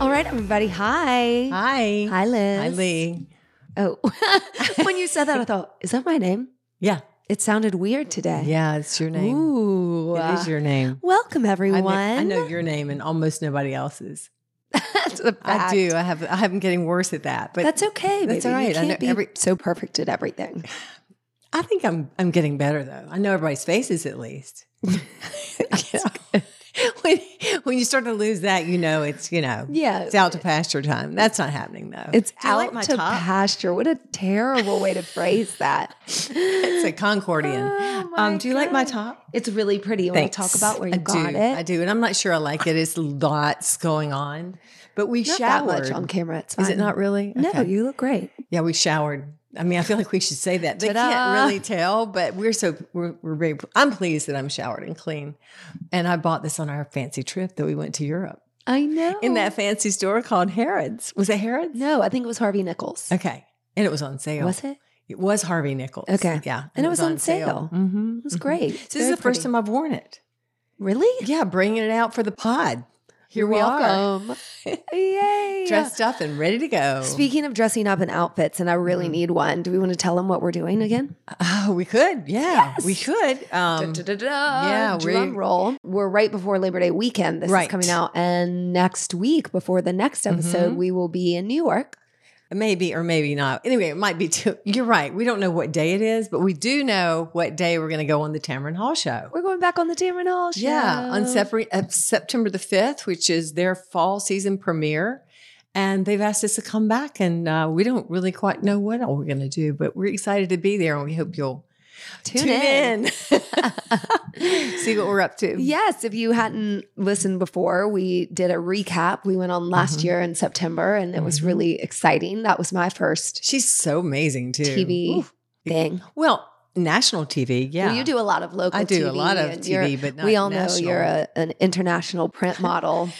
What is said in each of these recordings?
All right, everybody. Hi. Hi. Hi, Liz. Hi, Lee. Oh, when you said that, I thought, is that my name? Yeah. It sounded weird today. Yeah, it's your name. Ooh. It is your name. Welcome, I everyone. I know your name and almost nobody else's. That's a I fact. do. I have. I am getting worse at that, but That's okay. That's baby. all right. You I can't know be every- so perfect at everything. I think I'm. I'm getting better though. I know everybody's faces at least. when, when you start to lose that, you know it's you know Yeah. it's out to pasture time. That's not happening though. It's Do out like my to top? pasture. What a terrible way to phrase that. It's a Concordian. Oh, um, do you like my top? It's really pretty. You want to talk about where you I got do. it? I do, and I'm not sure I like it. It's lots going on, but we Not showered. much on camera. It's Is it not really? No, you look great. Yeah, we showered. I mean, I feel like we should say that. They Ta-da. can't really tell, but we're so we're, we're very. I'm pleased that I'm showered and clean, and I bought this on our fancy trip that we went to Europe I know. in that fancy store called Harrods. Was it Harrods? No, I think it was Harvey Nichols. Okay, and it was on sale. Was it? It was Harvey Nichols. Okay. yeah, And it was on sale. Mm-hmm. It was great. It's This is the first time I've worn it. Really? Yeah, bringing it out for the pod. Here we are, welcome. Yay. dressed up and ready to go. Speaking of dressing up in outfits, and I really Mm-hmm. need one. Do we want to tell them what we're doing again? Oh, we could. Yeah, we could. Um, Da-da-da-da. yeah, drum we- roll. We're right before Labor Day weekend. This Right. is coming out, and next week before the next episode, Mhm. we will be in New York. Maybe or maybe not. Anyway, it might be too. You're right. We don't know what day it is, but we do know what day we're going to go on the Tamron Hall show. We're going back on the Tamron Hall show. Yeah, on Separ- uh, September the 5th, which is their fall season premiere. And they've asked us to come back, and uh, we don't really quite know what all we're going to do, but we're excited to be there, and we hope you'll Tune, tune, in. in, see what we're up to. Yes, if you hadn't listened before, we did a recap. We went on last Mhm. year in September, and it was Mhm. really exciting. That was my first She's so amazing too. TV Oof. thing. Well, national TV, yeah. Well, you do a lot of local I do a lot of TV, but not we all national. know you're a, an international print model.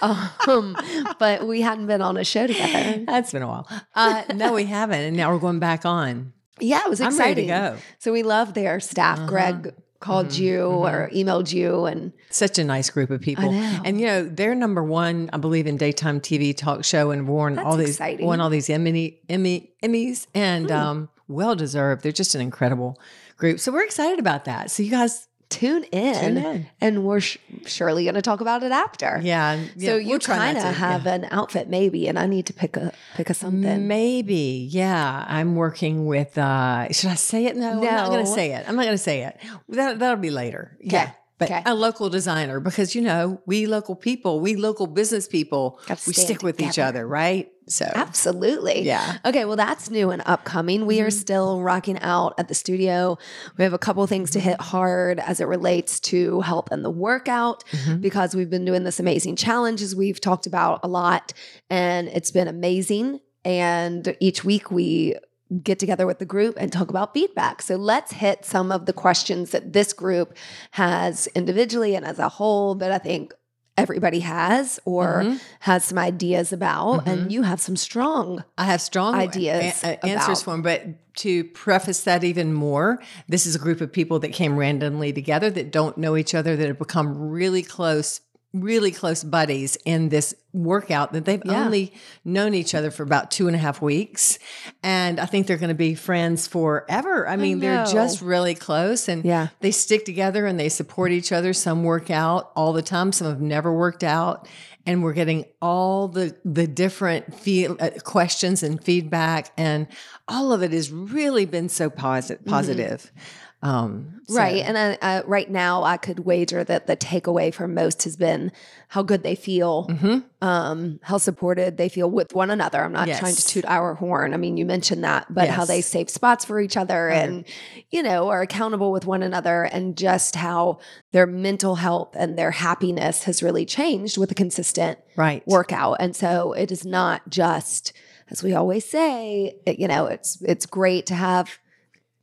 um, but we hadn't been on a show together. That's been a while. Uh, no, we haven't, and now we're going back on. Yeah, it was I'm ready exciting. to go. So we love their staff. Uh-huh. Greg called Mhm, you mhm. or emailed you, and Such a nice group of people, and you know they're number one, I believe, in daytime TV talk show, and won That's all these exciting. won all these Emmy Emmy Emmys, and Hmm. um, well deserved. They're just an incredible group, so we're excited about that. So you guys tune in. tune in. And we're sh- surely going to talk about it after. Yeah, yeah, so you kind of to, have yeah. an outfit maybe, and I need to pick a pick a something. Maybe, yeah. I'm working with. uh Should I say it? No, I'm not going to say it. I'm not going to say it. That that'll be later. Yeah, but Okay. a local designer because you know we local people, we local business people, we stick with each other, right? So Absolutely. yeah, Okay, well, that's new and upcoming. We are Mhm. still rocking out at the studio. We have a couple things to hit hard as it relates to health and the workout Mhm. because we've been doing this amazing challenge as we've talked about a lot, and it's been amazing. And each week we get together with the group and talk about feedback. So let's hit some of the questions that this group has individually and as a whole, but I think everybody has or Mhm. has some ideas about. Mhm. And you have some strong I have strong Ideas a- a- answers for them. But to preface that even more, this is a group of people that came randomly together that don't know each other that have become really close really close buddies in this workout that they've Yeah. only known each other for about two and a half weeks. And I think they're going to be friends forever. I mean, they're just really close and Yeah. they stick together and they support each other. Some work out all the time, some have never worked out. And we're getting all the the different feel, uh, questions and feedback, and all of it has really been so posit- positive. Um, so- Right. And I, uh, right now, I could wager that the takeaway for most has been how good they feel, Mhm. um, how supported they feel with one another. I'm not trying to toot our horn. I mean, you mentioned that, but how they save spots for each other and, you know, are accountable with one another and just how their mental health and their happiness has really changed with a consistent right. workout. And so it is not just as we always say, it- you know, it's it's great to have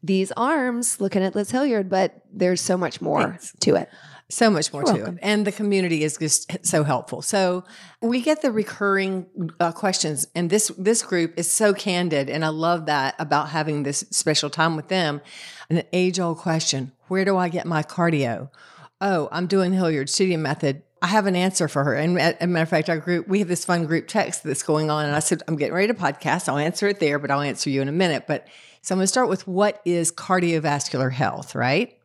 these arms looking at Liz Hilliard, but there's so much more Thanks. to it. So much more You're to welcome. it. And the community is just so helpful. So we get the recurring uh, questions, and this this group is so candid, and I love that about having this special time with them. An age old question: Where do I get my cardio? Oh, I'm doing Hilliard Studio Method. I have an answer for her. And as a matter of fact, our group we have this fun group text that's going on, and I said I'm getting ready to podcast. I'll answer it there, but I'll answer you in a minute. But so I'm going to start with what is cardiovascular health, right?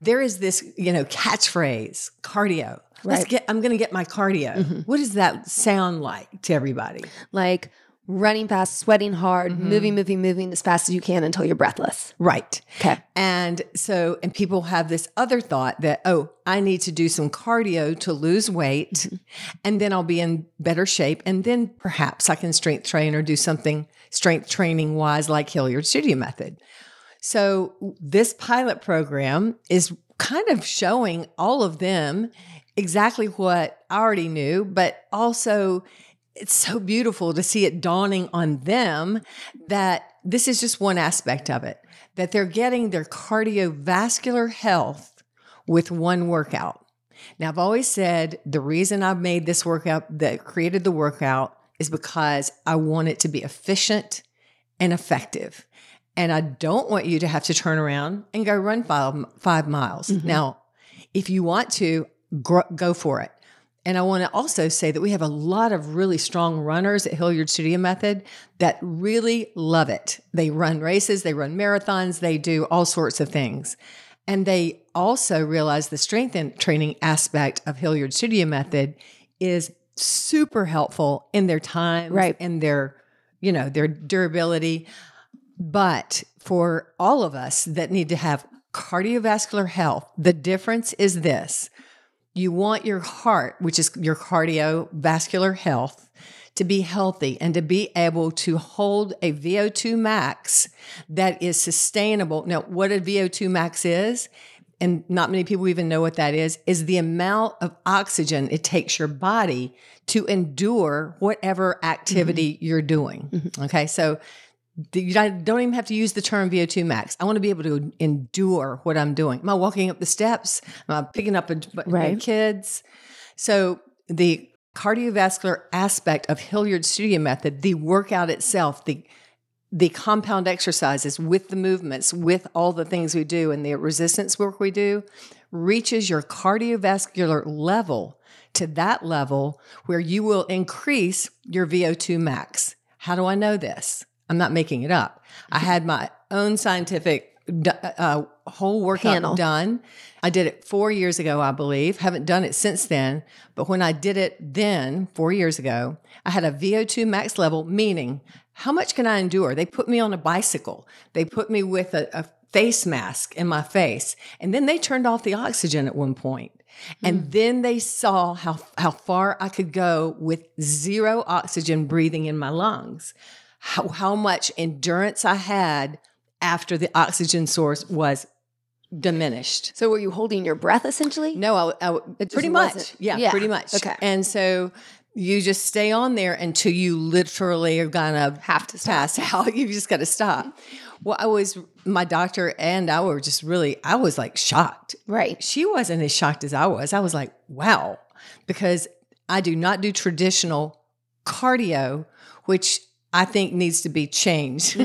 there is this, you know, catchphrase, cardio. Let's get I'm going to get my cardio. Mm-hmm. What does that sound like to everybody? Like running fast, sweating hard, mm-hmm. moving, moving, moving as fast as you can until you're breathless. Right. Okay. And so and people have this other thought that oh, I need to do some cardio to lose weight mm-hmm. and then I'll be in better shape and then perhaps I can strength train or do something strength training wise like Hilliard Studio Method. So this pilot program is kind of showing all of them exactly what I already knew, but also it's so beautiful to see it dawning on them that this is just one aspect of it, that they're getting their cardiovascular health with one workout. Now, I've always said the reason I've made this workout, that created the workout, is because I want it to be efficient and effective. And I don't want you to have to turn around and go run five, five miles. Mm-hmm. Now, if you want to, gr- go for it. And I want to also say that we have a lot of really strong runners at Hilliard Studio Method that really love it. They run races, they run marathons, they do all sorts of things. And they also realize the strength and training aspect of Hilliard Studio Method is super helpful in their time Right. and their, you know, their durability. But for all of us that need to have cardiovascular health, the difference is this. You want your heart, which is your cardiovascular health, to be healthy and to be able to hold a VO2 max that is sustainable. Now, what a VO2 max is, and not many people even know what that is, is the amount of oxygen it takes your body to endure whatever activity mm-hmm. you're doing. Mm-hmm. Okay, so you don't even have to use the term VO2 max. I want to be able to endure what I'm doing. Am I walking up the steps? Am I picking up a, Right. kids? So the cardiovascular aspect of Hilliard Studio Method, the workout itself, the the compound exercises with the movements, with all the things we do and the resistance work we do, reaches your cardiovascular level to that level where you will increase your VO2 max. How do I know this? I'm not making it up. I had my own scientific uh, whole workout Panel. done. I did it four years ago, I believe. Haven't done it since then. But when I did it then, four years ago, I had a VO2 max level, meaning how much can I endure? They put me on a bicycle. They put me with a, a face mask in my face. And then they turned off the oxygen at one point. And then they saw how, how far I could go with zero oxygen breathing in my lungs, how, how much endurance I had after the oxygen source was diminished. So were you holding your breath essentially? No, I, I pretty much. Yeah, yeah, pretty much. okay. And so you just stay on there until you literally are gonna Have to stop. pass out. You just got to stop. Well, I was my doctor and I were just really. I was like shocked. Right. She wasn't as shocked as I was. I was like, wow, because I do not do traditional cardio, which I think needs to be changed.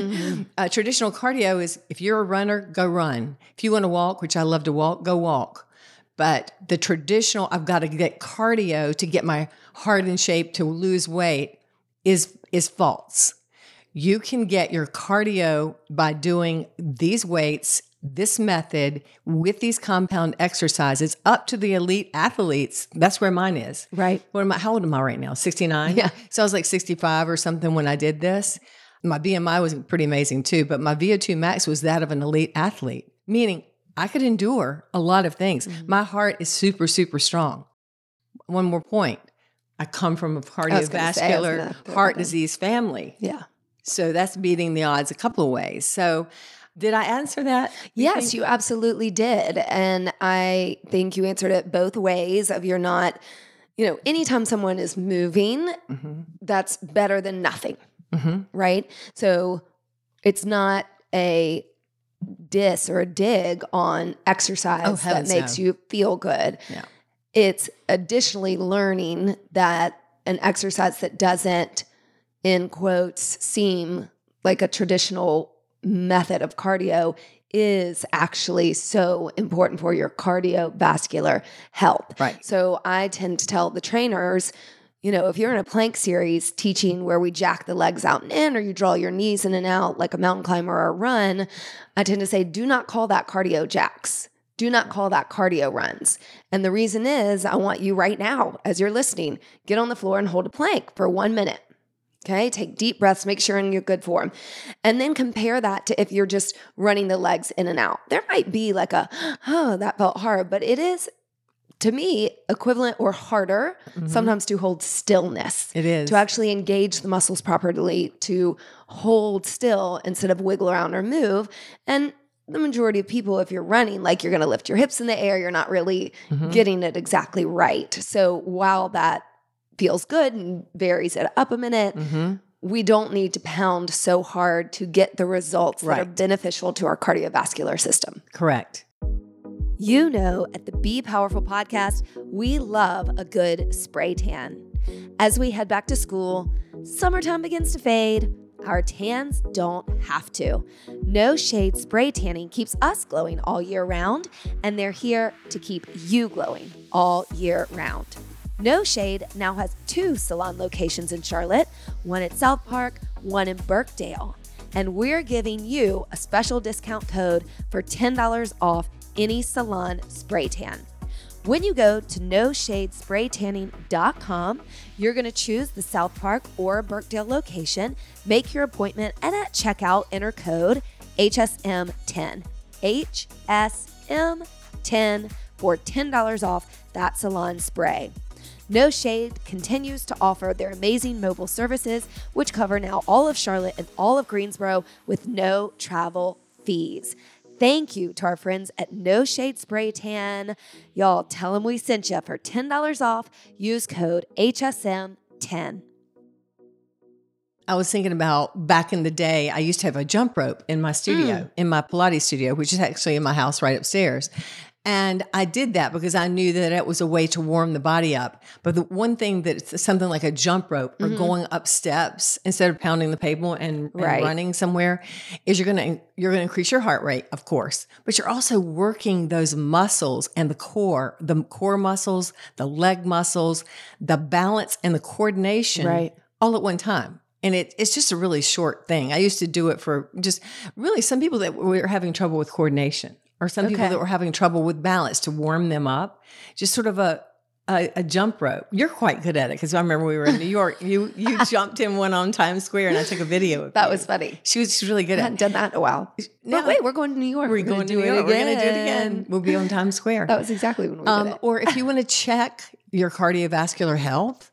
uh, traditional cardio is if you're a runner, go run. If you want to walk, which I love to walk, go walk. But the traditional, I've got to get cardio to get my heart in shape to lose weight is is false. You can get your cardio by doing these weights, this method with these compound exercises up to the elite athletes. That's where mine is. Right. What am I? How old am I right now? 69? Yeah. So I was like 65 or something when I did this. My BMI was pretty amazing too, but my VO2 max was that of an elite athlete, meaning I could endure a lot of things. Mm-hmm. My heart is super, super strong. One more point. I come from a say, cardiovascular heart disease family. Yeah. So that's beating the odds a couple of ways. So did I answer that? You Yes, think? you absolutely did. And I think you answered it both ways of you're not, you know, anytime someone is moving, Mm-hmm. that's better than nothing. hmm right? So it's not a diss or a dig on exercise Oh, that makes no. you feel good. Yeah. It's additionally learning that an exercise that doesn't, in quotes, seem like a traditional method of cardio is actually so important for your cardiovascular health. Right. So I tend to tell the trainers, you know, if you're in a plank series teaching where we jack the legs out and in, or you draw your knees in and out like a mountain climber or a run, I tend to say, do not call that cardio jacks. Do not call that cardio runs. And the reason is, I want you right now, as you're listening, get on the floor and hold a plank for one minute. Okay, take deep breaths, make sure in your good form. And then compare that to if you're just running the legs in and out. There might be like a, oh, that felt hard, but it is, to me, equivalent or harder sometimes to hold stillness, It is. to actually engage the muscles properly, to hold still instead of wiggle around or move. And the majority of people, if you're running, like you're going to lift your hips in the air, you're not really Mhm. getting it exactly right. So while that feels good and varies it up a minute, Mhm. we don't need to pound so hard to get the results that are beneficial to our cardiovascular system. Correct. You know, at the Be Powerful podcast, we love a good spray tan. As we head back to school, summertime begins to fade. Our tans don't have to. No Shade Spray Tanning keeps us glowing all year round, and they're here to keep you glowing all year round. No Shade now has two salon locations in Charlotte one at SouthPark, one in Birkdale. And we're giving you a special discount code for $10 off any salon spray tan. When you go to noshadespraytanning.com, you're going to choose the SouthPark or Birkdale location, make your appointment, and at checkout, enter code HSM10. HSM10 for $10 off that salon spray. No Shade continues to offer their amazing mobile services, which cover now all of Charlotte and all of Greensboro with no travel fees. Thank you to our friends at No Shade Spray Tan. Y'all tell them we sent you for $10 off. Use code HSM10. I was thinking about back in the day, I used to have a jump rope in my studio, mm. in my Pilates studio, which is actually in my house right upstairs. And I did that because I knew that it was a way to warm the body up. But the one thing that's something like a jump rope or mm-hmm. going up steps instead of pounding the pavement and, and running somewhere is you're gonna you're gonna increase your heart rate, of course, but you're also working those muscles and the core, the core muscles, the leg muscles, the balance and the coordination Right. all at one time. And it, it's just a really short thing. I used to do it for just really some people that were having trouble with coordination or some people that were having trouble with balance to warm them up. Just sort of a, a, a jump rope. You're quite good at it because I remember we were in New York. You you jumped in one on Times Square and I took a video of That you. was funny. She was she's really good I at hadn't it. done that in a while. No, but wait, we're going to New York. We're gonna going to do New it York. We're going to do it again. again. We'll be on Times Square. That was exactly when we Um, did it. or if you want to check your cardiovascular health,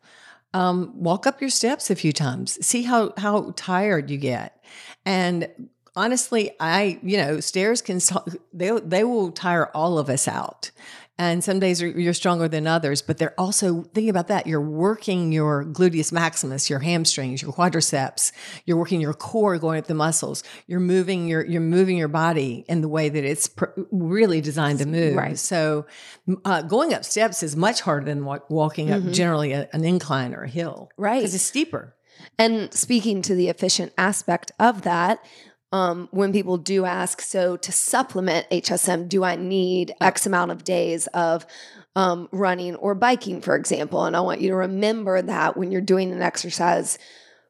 um, walk up your steps a few times. See how how tired you get. And honestly, I you know stairs can they they will tire all of us out. And some days you're stronger than others, but they're also thinking about that. You're working your gluteus maximus, your hamstrings, your quadriceps. You're working your core, going at the muscles. You're moving your you're moving your body in the way that it's pr- really designed to move. Right. So, uh, going up steps is much harder than wa- walking up generally a, an incline or a hill, Right. Because it's steeper. And speaking to the efficient aspect of that, um, when people do ask, so to supplement HSM, do I need X amount of days of um, running or biking, for example? And I want you to remember that when you're doing an exercise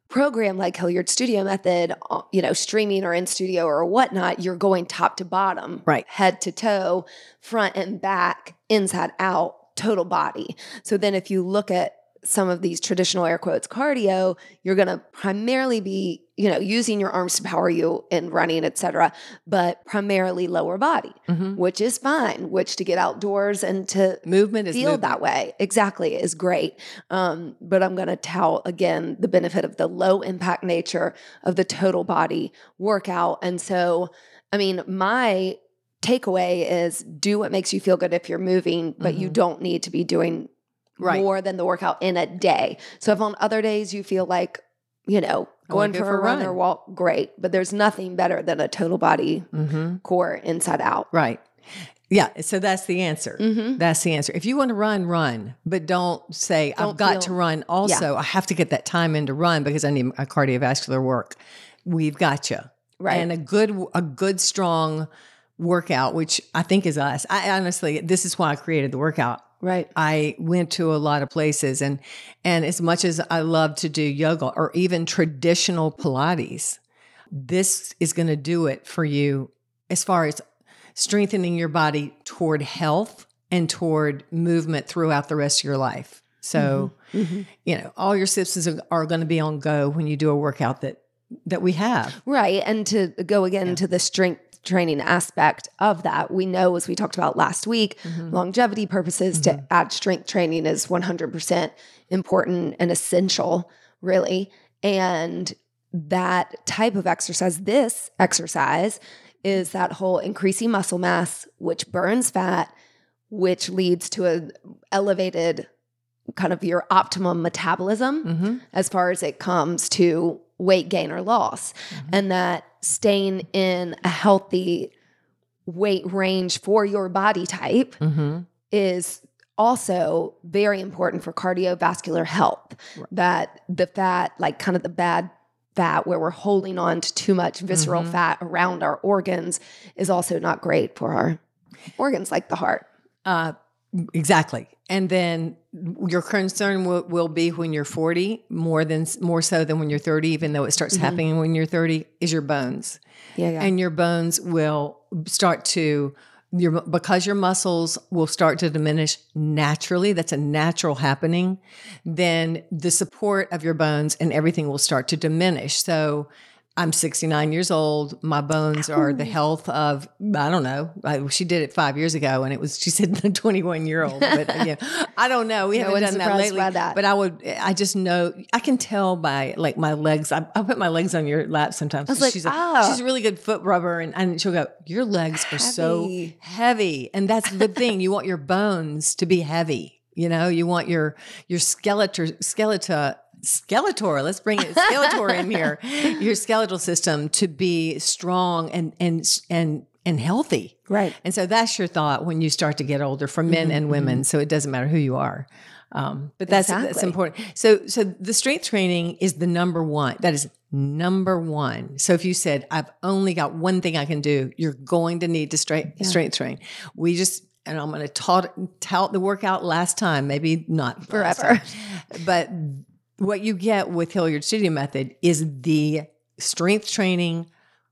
program like Hilliard Studio Method, uh, you know, streaming or in studio or whatnot, you're going top to bottom, Right. head to toe, front and back, inside out, total body. So then if you look at some of these traditional air quotes cardio, you're going to primarily be, you know, using your arms to power you in running, et cetera, but primarily lower body, Mhm. which is fine, which to get outdoors and to Movement is feel movement. that way exactly is great um, but i'm going to tout again the benefit of the low impact nature of the total body workout and so i mean my takeaway is do what makes you feel good if you're moving but you Mhm. don't need to be doing Right. more than the workout in a day so if on other days you feel like you know Going go for, a run, or walk, great. But there's nothing better than a total body Mm-hmm. core inside out. Right. Yeah. So that's the answer. Mm-hmm. That's the answer. If you want to run, run, but don't say, I've got feel- to run. Also, I have to get that time in to run because I need a cardiovascular work. We've got you. Right. And a good, a good, strong workout, which I think is us. I honestly, this is why I created the workout. Right. I went to a lot of places and and as much as I love to do yoga or even traditional pilates, this is going to do it for you as far as strengthening your body toward health and toward movement throughout the rest of your life. So, Mm-hmm. you know, all your systems are, are going to be on go when you do a workout that that we have. Right. And to go again to the strength training aspect of that, we know, as we talked about last week, Mm-hmm. longevity purposes to add strength training is 100% important and essential, really. And that type of exercise, this exercise, is that whole increasing muscle mass, which burns fat, which leads to a elevated kind of your optimum metabolism Mm-hmm. as far as it comes to weight gain or loss and that staying in a healthy weight range for your body type Mm-hmm. is also very important for cardiovascular health. That the fat like kind of the bad fat where we're holding on to too much visceral fat around our organs is also not great for our organs like the heart. Uh, exactly. And then your concern will, will be when you're 40 more than more so than when you're 30 even though it starts mm-hmm. happening when you're 30 is your bones. yeah yeah And your bones will start to your because your muscles will start to diminish naturally that's a natural happening then the support of your bones and everything will start to diminish so i'm 69 years old my bones are the health of i don't know I, she did it five years ago and it was she said the 21 year old but yeah, i don't know we No haven't done that lately that. but i would i just know i can tell by like my legs i, I put my legs on your lap sometimes I was like, she's a, "Ah." she's a really good foot rubber and, and she'll go your legs are so Heavy. heavy and that's the thing you want your bones to be heavy you know you want your your skeletal skeletal skeletor let's bring it skeletor in here. Your skeletal system to be strong and and and and healthy. Right. And so that's your thought when you start to get older for men and women. So it doesn't matter who you are. Um, but that's that's important. So so the strength training is the number one. That is number one. So if you said i've only got one thing i can do you're going to need to strength strength train. We just and i'm going to tout, tout the workout last time maybe not Forever. but what you get with hilliard studio method is the strength training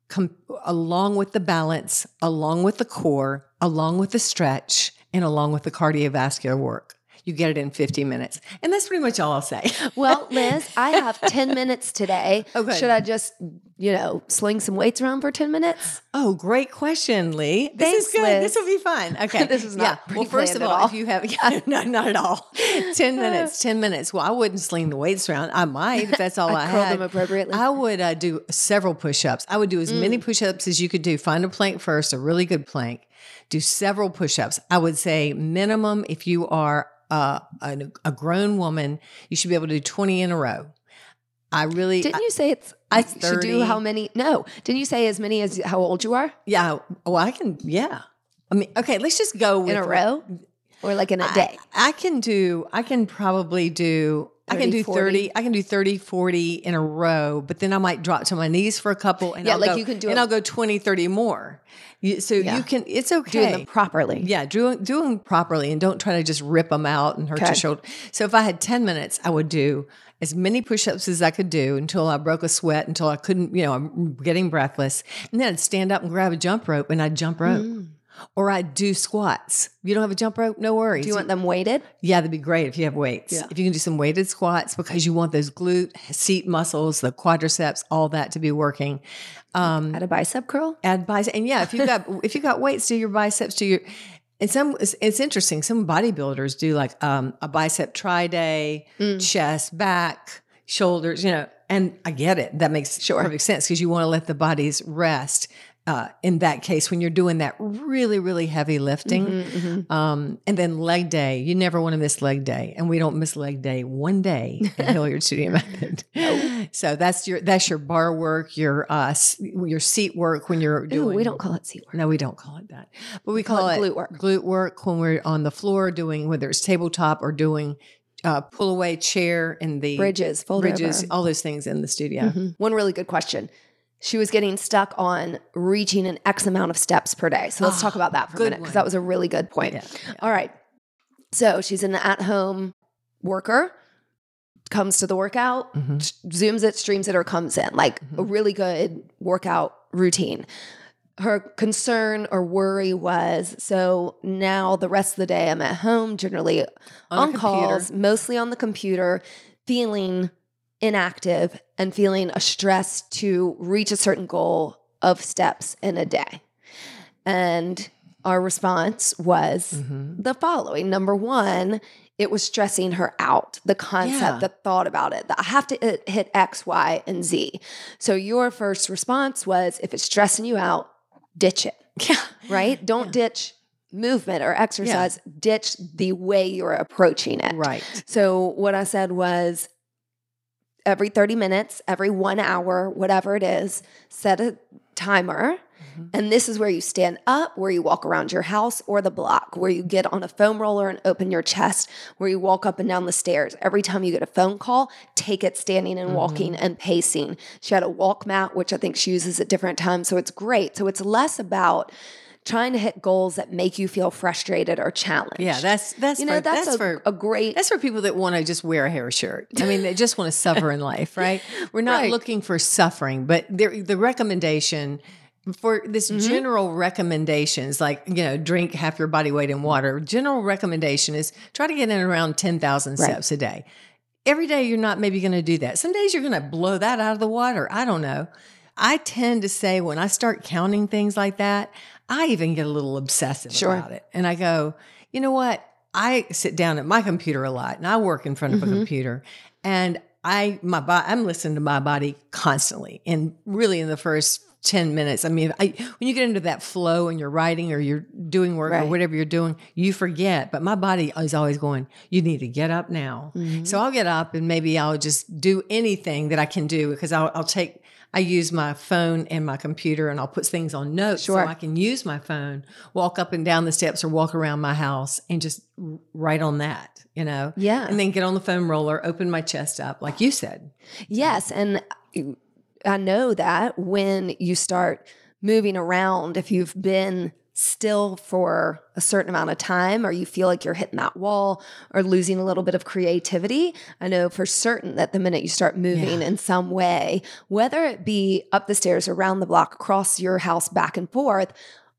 com- along with the balance, along with the core, along with the stretch, and along with the cardiovascular work. You get it in 50 minutes. And that's pretty much all I'll say. Well, Liz, I have 10 minutes today. Oh, okay. Should I just, you know, sling some weights around for 10 minutes? Oh, great question, Lee. This Thanks, is good. Liz. This will be fun. Okay. This is not yeah. Well, first of all, all. if you have, yeah, no, not at all. 10 minutes, 10 minutes. Well, I wouldn't sling the weights around. I might if that's all I I'd curl had. them appropriately. I would uh, do several push ups. I would do as many push ups as you could do. Find a plank first, a really good plank. Do several push ups. I would say minimum if you are uh, a, a grown woman, you should be able to do 20 in a row. I really, Didn't you say it's, I- I should do how many? No. Didn't you say as many as how old you are yeah. Well, I can, yeah. I mean, okay, let's just go with in a row or like in a day? I can do, I can probably do, I can do 40. 30, I can do 30, 40 in a row, but then I might drop to my knees for a couple and Yeah, I'll like go, you can do and I'll go 20, 30 more. You, so Yeah. you can, it's okay. Doing them properly. Yeah, doing doing properly and don't try to just rip them out and hurt your shoulder. So if I had 10 minutes, I would do as many push-ups as I could do until I broke a sweat, until I couldn't, you know, I'm getting breathless. And then I'd stand up and grab a jump rope and I'd jump rope. Or I'd do squats. If you don't have a jump rope, no worries. Do you want them weighted? Yeah, that'd be great if you have weights. Yeah. If you can do some weighted squats because you want those glute, seat muscles, the quadriceps, all that to be working. Um, At a bicep curl? add bicep, and yeah, if you've got if you got weights, do your biceps, do your. And some it's, it's interesting. Some bodybuilders do like um, a bicep tri day, Mm. chest, back, shoulders. You know, and I get it. That makes Sure. perfect sense because you want to let the bodies rest. Uh, in that case when you're doing that really really heavy lifting Mhm, mhm. um, and then leg day you never want to miss leg day and we don't miss leg day one day in hilliard studio method so that's your that's your bar work your uh your seat work when you're Ooh, doing we don't call it C word. no we don't call it that but we call call, it glute work. glute work when we're on the floor doing whether it's tabletop or doing uh, pull away chair in the Bridges, bridges over. all those things in the studio Mhm. One really good question. She was getting stuck on reaching an X amount of steps per day. So let's Ah, talk about that for a minute because that was a really good point. Yeah, yeah. All right. So she's an at home worker, comes to the workout, Mhm. zooms it, streams it, or comes in. Like a Mm-hmm. really good workout routine. Her concern or worry was so now the rest of the day I'm at home, generally On on, a computer. calls, mostly on the computer, feeling inactive and feeling a stress to reach a certain goal of steps in a day. And our response was Mhm. the following number one, it was stressing her out, the concept, Yeah. the thought about it, that I have to hit- hit X, Y, and Z. So your first response was if it's stressing you out, ditch it, yeah right? Don't ditch movement or exercise, ditch the way you're approaching it. right So what I said was every 30 minutes, every one hour, whatever it is, set a timer. Mhm. And this is where you stand up, where you walk around your house or the block, where you get on a foam roller and open your chest, where you walk up and down the stairs. Every time you get a phone call, take it standing and walking and pacing. She had a walk mat, which I think she uses at different times. So it's great. So it's less about trying to hit goals that make you feel frustrated or challenged. yeah that's that's you know, for, that's, that's a, for a great That's for people that want to just wear a hair shirt. I mean, they just want to suffer in life, right? We're not Right. looking for suffering, but there, the recommendation for this Mhm. general recommendations, like, you know, drink half your body weight in water, general recommendation is try to get in around 10,000 Right. steps a day. Every day, you're not maybe going to do that. Some days you're going to blow that out of the water. I don't know. I tend to say when I start counting things like that, I even get a little obsessive Sure. about it. And I go, you know what? I sit down at my computer a lot and I work in front of Mhm. a computer and I my body I'm listening to my body constantly and really in the first 10 minutes I mean I, when you get into that flow and you're writing or you're doing work or whatever you're doing you forget but my body is always going you need to get up now Mhm. so I'll get up and maybe I'll just do anything that I can do because I'll, I'll take, I use my phone and my computer and I'll put things on notes Sure. so I can use my phone, walk up and down the steps or walk around my house and just write on that, you know? Yeah. And then get on the foam roller, open my chest up, like you said. Yes. And I know that when you start moving around, if you've been still for a certain amount of time or you feel like you're hitting that wall or losing a little bit of creativity, I know for certain that the minute you start moving Yeah. in some way, whether it be up the stairs, around the block, across your house, back and forth,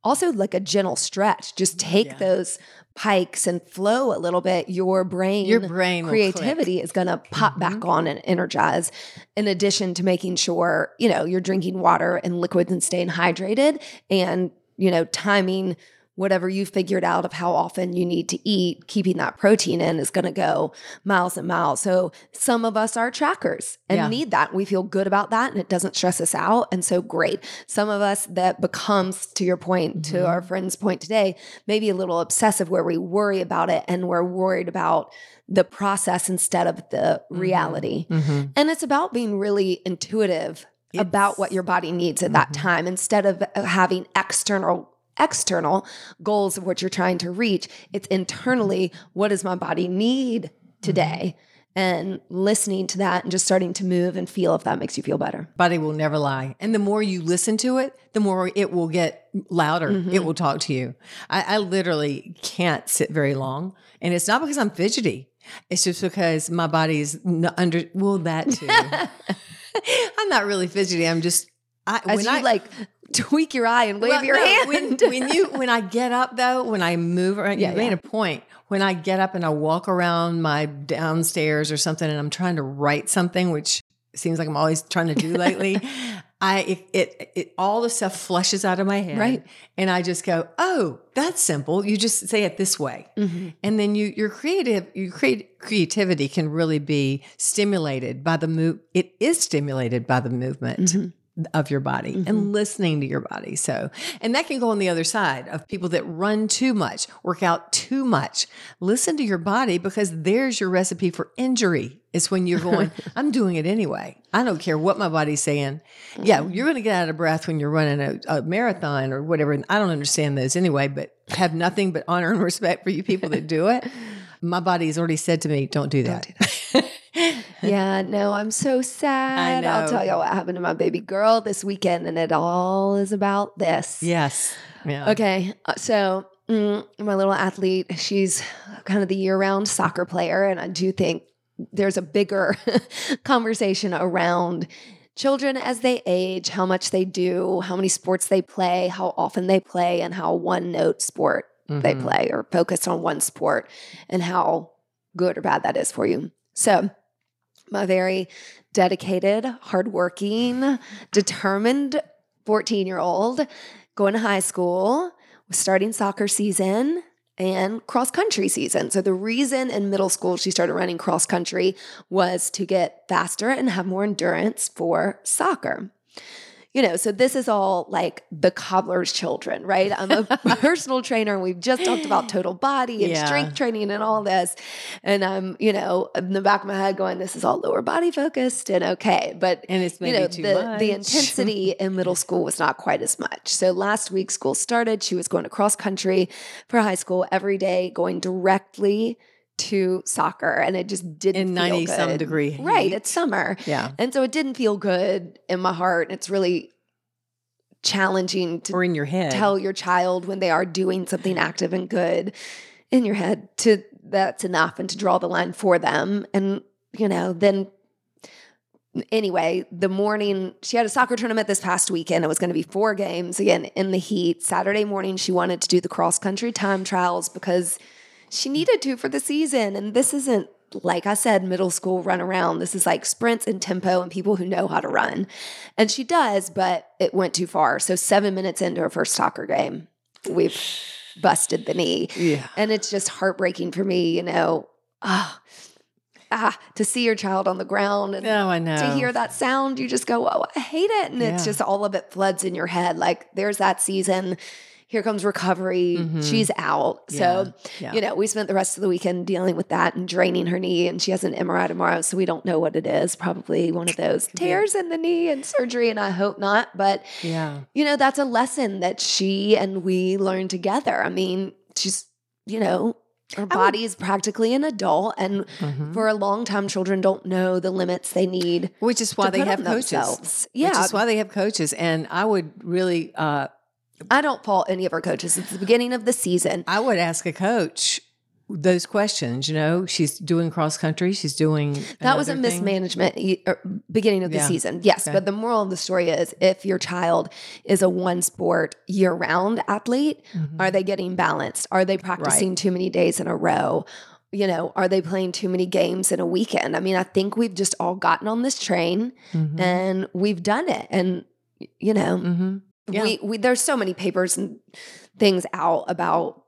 also like a gentle stretch, just take Yeah. those pikes and flow a little bit, your brain Your brain creativity is going to pop Mm-hmm. back on and energize in addition to making sure you know you're drinking water and liquids and staying hydrated and you know timing whatever you figured out of how often you need to eat keeping that protein in is going to go miles and miles so some of us are trackers and Yeah. need that we feel good about that and it doesn't stress us out and so great some of us that becomes to your point to Mhm. our friend's point today maybe a little obsessive where we worry about it and we're worried about the process instead of the reality Mm-hmm. and it's about being really intuitive about what your body needs at that Mhm. time instead of uh, having external external goals of what you're trying to reach. It's internally what does my body need today? And listening to that and just starting to move and feel if that makes you feel better. Body will never lie. And the more you listen to it, the more it will get louder. Mhm. It will talk to you. I, I literally can't sit very long. And it's not because I'm fidgety. It's just because my body's n- under, well, that too. I'm not really fidgety. I'm just, I, As when you I, like tweak your eye and wave Well, your no, hand. When, when you when I get up though, when I move around, Yeah, you made yeah. a point. When I get up and I walk around my downstairs or something, and I'm trying to write something, which seems like I'm always trying to do lately. I it, it it all the stuff flushes out of my head, Right. And I just go, oh, that's simple. You just say it this way, Mhm. and then you your creative your create creativity can really be stimulated by the move. It is stimulated by the movement Mhm. Of your body Mm-hmm. and listening to your body. So, and that can go on the other side of people that run too much, work out too much. Listen to your body because there's your recipe for injury. It's when you're going, I'm doing it anyway. I don't care what my body's saying. Yeah, Mm-hmm. you're going to get out of breath when you're running a, a marathon or whatever. And I don't understand those anyway, but have nothing but honor and respect for you people that do it. My body has already said to me, don't do that. yeah, no, I'm so sad. I'll tell you what happened to my baby girl this weekend, and it all is about this. yes. Yeah. Okay, uh, so mm, my little athlete, she's kind of the year-round soccer player, and I do think there's a bigger conversation around children as they age, how much they do, how many sports they play, how often they play, and how one-note sport they Mhm. play or focus on one sport, and how good or bad that is for you. So, my very dedicated, hardworking, determined 14 year old going to high school, starting soccer season and cross country season. So, the reason in middle school she started running cross country was to get faster and have more endurance for soccer. You know, so this is all like the cobbler's children, right? I'm a personal trainer and we've just talked about total body and Yeah. strength training and all this. And I'm, you know, in the back of my head going, this is all lower body focused and okay. But And it's maybe you know, too the, much. the intensity in middle school was not quite as much. So last week school started. She was going to cross country for high school every day, going directly to soccer. And it just didn't In feel 90 some good. degree Right. It's summer. Yeah. And so it didn't feel good in my heart. and It's really challenging to Or in your head. tell your child when they are doing something active and good in your head to that's enough and to draw the line for them and you know then anyway the morning she had a soccer tournament this past weekend it was going to be four games again in the heat saturday morning she wanted to do the cross country time trials because she needed to for the season and this isn't like I said, middle school run around. This is like sprints and tempo and people who know how to run. And she does, but it went too far. So, seven minutes into her first soccer game, we've busted the knee. yeah. And it's just heartbreaking for me, you know, ah, ah, to see your child on the ground and No, I know. to hear that sound, you just go, oh, I hate it. And it's just all of it floods in your head. Like, there's that season. Here comes recovery. Mhm. She's out. So, Yeah. you know, we spent the rest of the weekend dealing with that and draining her knee. And she has an MRI tomorrow. So we don't know what it is. Probably one of those tears in the knee and surgery. And I hope not. But, Yeah. you know, that's a lesson that she and we learned together. I mean, she's, you know, her body is practically an adult. And Mhm. for a long time, children don't know the limits they need. Which is why they have coaches. themselves. Which Yeah. is why they have coaches. And I would really, uh, I don't fault any of our coaches. It's the beginning of the season. I would ask a coach those questions. You know, she's doing cross country. She's doing That was a thing. mismanagement er, beginning of the Yeah. season. Yes, Okay. but the moral of the story is if your child is a one sport year round athlete, Mhm. are they getting balanced? Are they practicing too many days in a row? You know, are they playing too many games in a weekend? I mean, I think we've just all gotten on this train Mhm. and we've done it. And, you know, Mhm. Yeah. we, we there's so many papers and things out about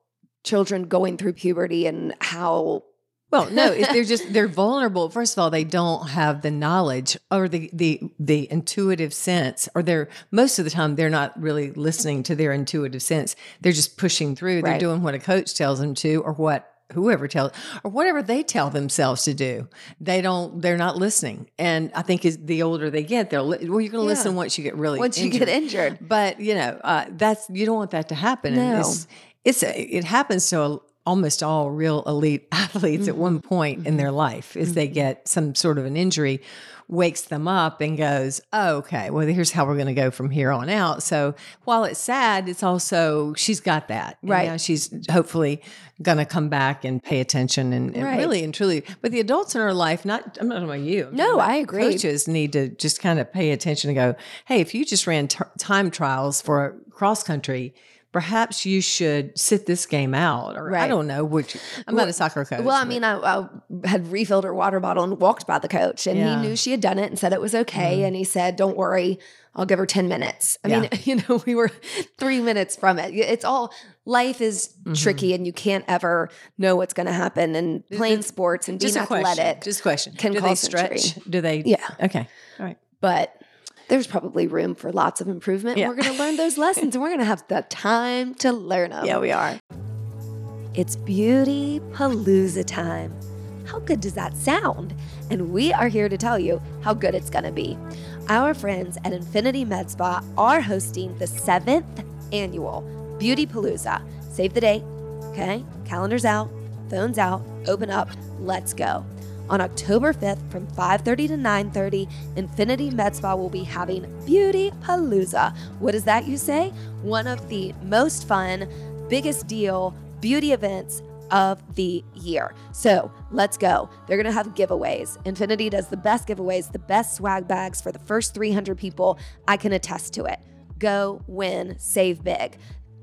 children going through puberty and how Well, no, they're just they're vulnerable. First of all, they don't have the knowledge or the the the intuitive sense, or they're most of the time they're not really listening to their intuitive sense. They're just pushing through. They're Right. doing what a coach tells them to, or what whoever tells, or whatever they tell themselves to do. They don't. They're not listening. And I think as the older they get, they'll li- well, you're going to Yeah. listen once you get really once you get injured. But you know, uh, that's you don't want that to happen. And No. it's, it's it happens to almost all real elite athletes at one mm-hmm. point in their mm-hmm. life is they mm-hmm. get some sort of an injury wakes them up and goes oh, okay well here's how we're going to go from here on out so while it's sad it's also she's got that Right. she's hopefully going to come back and pay attention and, and Right. really and truly but the adults in her life not i'm not talking about you I'm No, I agree. coaches need to just kind of pay attention and go hey if you just ran t- time trials for cross country perhaps you should sit this game out or i don't know which i'm not a soccer coach Well, I mean, I, I had refilled her water bottle and walked by the coach, and Yeah. Mm-hmm. he knew she had done it and said it was okay. And he said, "Don't worry, I'll give her ten minutes." I mean, you know, we were three minutes from it. It's all life is Mm-hmm. tricky, and you can't ever know what's going to happen. And playing sports and being athletic, question just question can do they stretch injury. do they Yeah. okay all right but there's probably room for lots of improvement. Yeah. We're going to learn those lessons and we're going to have the time to learn them. Yeah, we are. It's Beauty Palooza time. How good does that sound? And we are here to tell you how good it's going to be. Our friends at Infinity MedSpa are hosting the seventh annual BeautyPalooza. Save the date, okay? Calendars out, phones out, open up, let's go. On October 5th from 5:30 to 9:30, Infinity MedSpa will be having Beauty Palooza. What is that you say? One of the most fun, biggest deal beauty events of the year. So let's go. They're going to have giveaways. Infinity does the best giveaways, the best swag bags for the first 300 people. I can attest to it. Go, win, save big.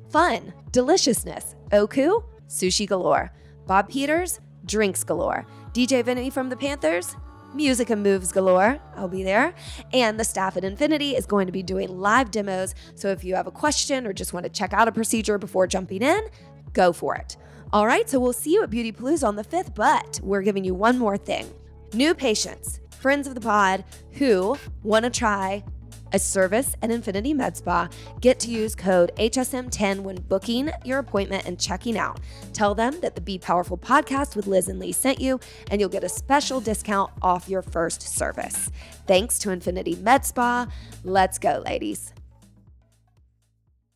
Fun, deliciousness. Oku, sushi galore. Bob Peters, drinks galore. DJ Vinny from the Panthers, music and moves galore. I'll be there. And the staff at Infinity is going to be doing live demos. So if you have a question or just want to check out a procedure before jumping in, go for it. All right, so we'll see you at BeautyPalooza on the 5th, but we're giving you one more thing. New patients, friends of the pod who want to try a service at Infinity MedSpa, get to use code HSM10 when booking your appointment and checking out. Tell them that the Be Powerful podcast with Liz and Lee sent you, and you'll get a special discount off your first service. Thanks to Infinity MedSpa. Let's go, ladies.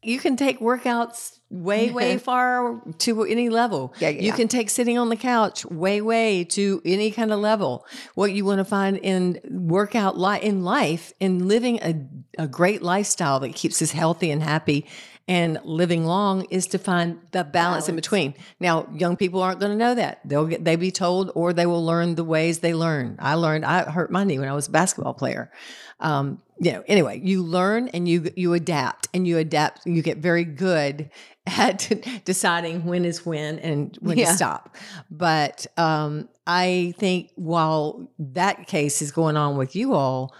You can take workouts way, way far to any level. Yeah, yeah, You can take sitting on the couch way, way to any kind of level. What you want to find in workout li- in life, in living a, a great lifestyle that keeps us healthy and happy and living long is to find the balance, in between. Now, young people aren't going to know that. They'll get they be told or they will learn the ways they learn. I learned I hurt my knee when I was a basketball player. Um, you know, anyway, you learn and you you adapt and you adapt. You get very good at deciding when is when and when Yeah. to stop. But um, I think while that case is going on with you all,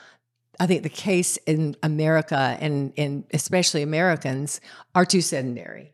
I think the case in America and and especially Americans are too sedentary.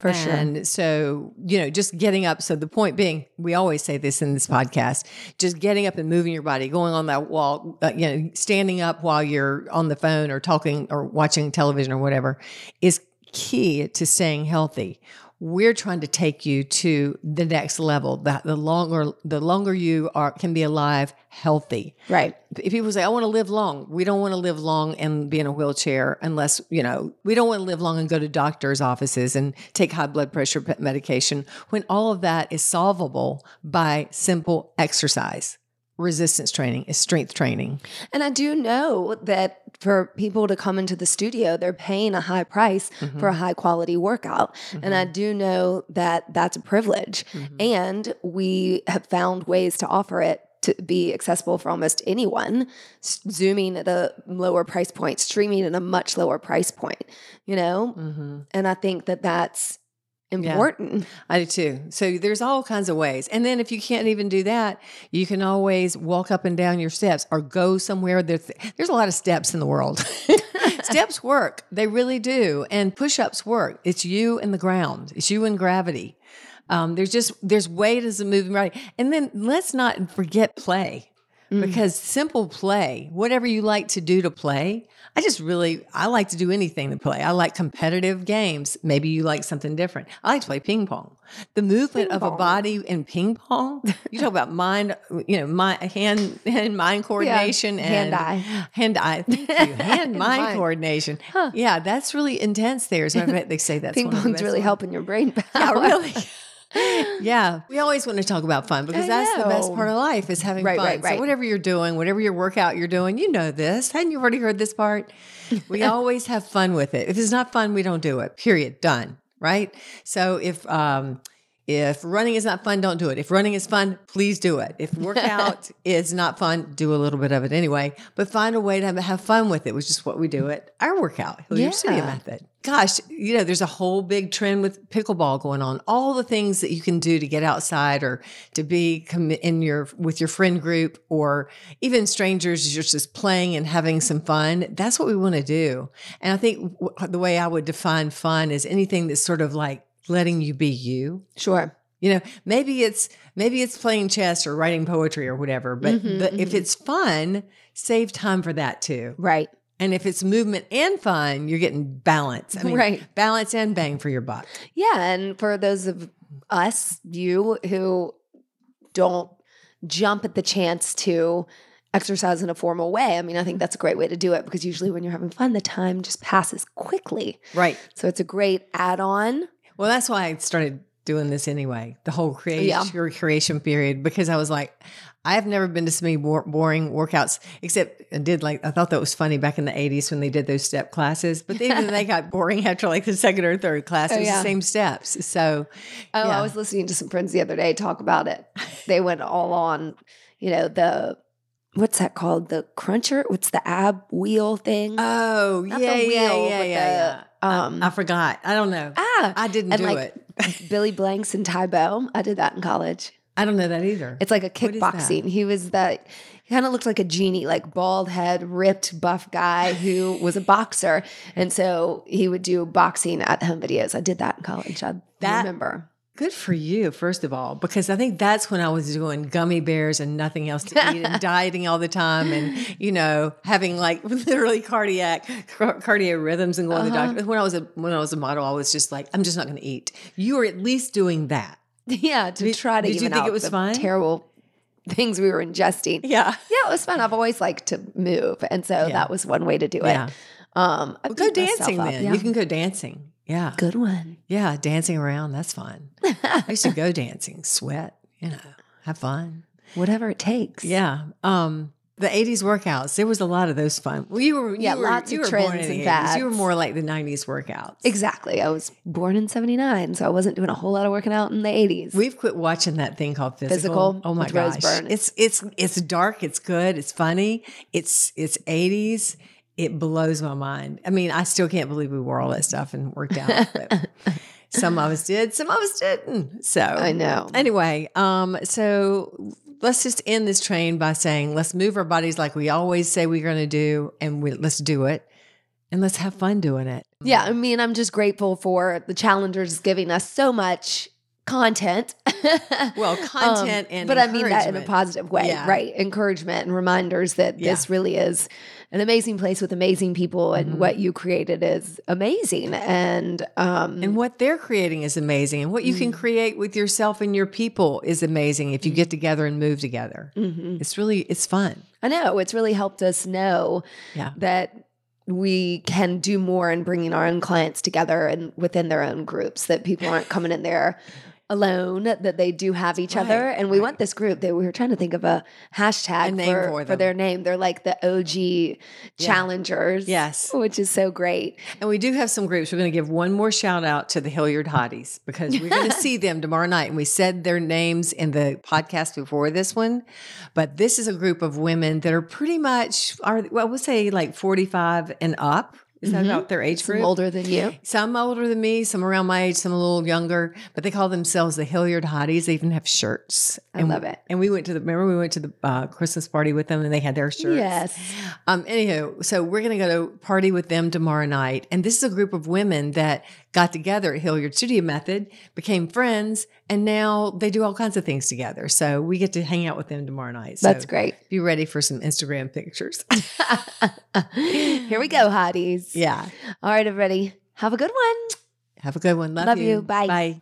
For sure. And so, you know, just getting up. So the point being, we always say this in this podcast, just getting up and moving your body, going on that walk, uh, you know, standing up while you're on the phone or talking or watching television or whatever is key to staying healthy. We're trying to take you to the next level. That the longer the longer you are can be alive healthy Right. if people say, I want to live long, we don't want to live long and be in a wheelchair unless, you know, we don't want to live long and go to doctor's offices and take high blood pressure medication when all of that is solvable by simple exercise. Resistance training is strength training. And I do know that for people to come into the studio, they're paying a high price mm-hmm. for a high quality workout. And I mm-hmm. do know that that's a privilege. Mm-hmm. And we have found ways to offer it to be accessible for almost anyone, zooming at a lower price point, streaming at a much lower price point, you know? And I think that that's important. I do too. So there's all kinds of ways. And then if you can't even do that, you can always walk up and down your steps or go somewhere. There's, there's a lot of steps in the world. steps work. They really do. And push-ups work. It's you and the ground. It's you and gravity. Um, there's just there's ways of moving right. And then let's not forget play. Mm. Because simple play, whatever you like to do to play, I just really I like to do anything to play. I like competitive games. Maybe you like something different. I like to play ping pong. The movement of a body in ping pong. You talk about mind, you know, mind hand and mind coordination and hand-eye. hand eye. Thank. Hand mind coordination. Yeah, that's really intense. There, so I bet they say that's Ping one of the pong's really helping your brain power. Yeah, really. yeah, we always want to talk about fun because I that's the best part of life is having Right, fun. right, right. So whatever you're doing, whatever your workout you're doing, you know this. Hadn't you already heard this part? We always have fun with it. If it's not fun, we don't do it. Period. Done. Right. So if um if running is not fun, don't do it. If running is fun, please do it. If workout is not fun, do a little bit of it anyway. But find a way to have, fun with it, which is what we do at our workout, Hilliard Studio Yeah. Method. Gosh, you know, there's a whole big trend with pickleball going on. All the things that you can do to get outside or to be in your with your friend group or even strangers, you're just playing and having some fun. That's what we want to do. And I think the way I would define fun is anything that's sort of like letting you be you. Sure. You know, maybe it's maybe it's playing chess or writing poetry or whatever. But Mhm, the, if mhm. it's fun, save time for that too. Right. And if it's movement and fun, you're getting balance. I mean, Right. balance and bang for your buck. Yeah, and for those of us, you who don't jump at the chance to exercise in a formal way, I mean, I think that's a great way to do it because usually when you're having fun, the time just passes quickly. Right. So it's a great add-on. Well, that's why I started doing this anyway, the whole creation Yeah. creation period, because I was like, I've never been to so many bor- boring workouts, except I did like, I thought that was funny back in the 80s when they did those step classes, but even they got boring after like the second or third class. Oh, It was yeah. the same steps. So, Oh, Yeah. I was listening to some friends the other day talk about it. They went all on, you know, the what's that called? The cruncher? What's the ab wheel thing? oh, Not yeah, the yeah, wheel, yeah, but yeah, the, yeah. um, I, I forgot. I don't know. ah, I didn't do like- it. Billy Blanks and Tae Bo. I did that in college. I don't know that either. It's like a What is that? kickboxing. He was that he kind of looked like a genie, like bald head, ripped, buff guy who was a boxer. And so he would do boxing at home videos. I did that in college. I That- remember. Good for you, first of all, because I think that's when I was doing gummy bears and nothing else to eat and dieting all the time and, you know, having like literally cardiac car- cardiac rhythms and going to the Uh-huh. doctor. When I was a when I was a model, I was just like, I'm just not going to eat. You were at least doing that. Yeah, to Did- try to did you think it out was the fun? terrible things we were ingesting. Yeah. Yeah, it was fun. I've always liked to move, and so Yeah. that was one way to do it. Yeah. Um, Well, go dancing then. yeah. You can go dancing. Yeah. Good one. Yeah. Dancing around. That's fun. I used to go dancing, sweat, you know, have fun. Whatever it takes. Yeah. Um, the 80s workouts, there was a lot of those fun. Well, you were, Yeah, were, lots you of trends and 80s. You were more like the 90s workouts. Exactly. I was born in 79, so I wasn't doing a whole lot of working out in the 80s. We've quit watching that thing called Physical. Physical oh my gosh. It's it's it's dark, it's good, it's funny, it's it's 80s. It blows my mind. I mean, I still can't believe we wore all that stuff and worked out. Some of us did, some of us didn't. So I know. Anyway, um, so let's just end this train by saying let's move our bodies like we always say we're going to do, and we, let's do it, and let's have fun doing it. Yeah, I mean, I'm just grateful for the challengers giving us so much content. Well, content and but I mean that in a positive way, Yeah. right? Encouragement and reminders that this really is an amazing place with amazing people, and Mhm. what you created is amazing. And um, And what they're creating is amazing, and what you Mm. can create with yourself and your people is amazing if you get together and move together. mhm. It's really it's fun. I know it's really helped us know Yeah. that we can do more in bringing our own clients together and within their own groups. That people aren't coming in there alone. That they do have each other, and we right. want this group. That we were trying to think of a hashtag A for, for for their name. They're like the OG challengers. Yes. which is so great. And we do have some groups. We're going to give one more shout out to the Hilliard Hotties because we're going to see them tomorrow night. And we said their names in the podcast before this one. But this is a group of women that are pretty much are well, we'll say like 45 and up. Is that Mhm. about their age Some group? older than you. Some older than me, some around my age, some a little younger, but they call themselves the Hilliard Hotties. They even have shirts. I and, love it. And we went to the remember we went to the uh, Christmas party with them, and they had their shirts. Yes. Um. Anywho, so we're gonna go to party with them tomorrow night, and this is a group of women that got together at Hilliard Studio Method, became friends, and now they do all kinds of things together. So we get to hang out with them tomorrow night. So That's great. Be ready for some Instagram pictures. Here we go, hotties. yeah. All right, everybody. Have a good one. Have a good one. Love, Love you. Bye. Bye.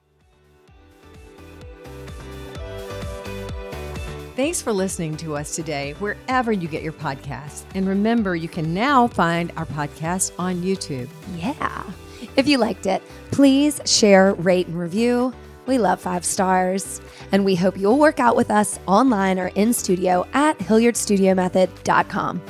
Thanks for listening to us today, wherever you get your podcasts. And remember, you can now find our podcast on YouTube. Yeah. If you liked it, please share, rate, and review. We love five stars. And we hope you'll work out with us online or in studio at hilliardstudiomethod.com.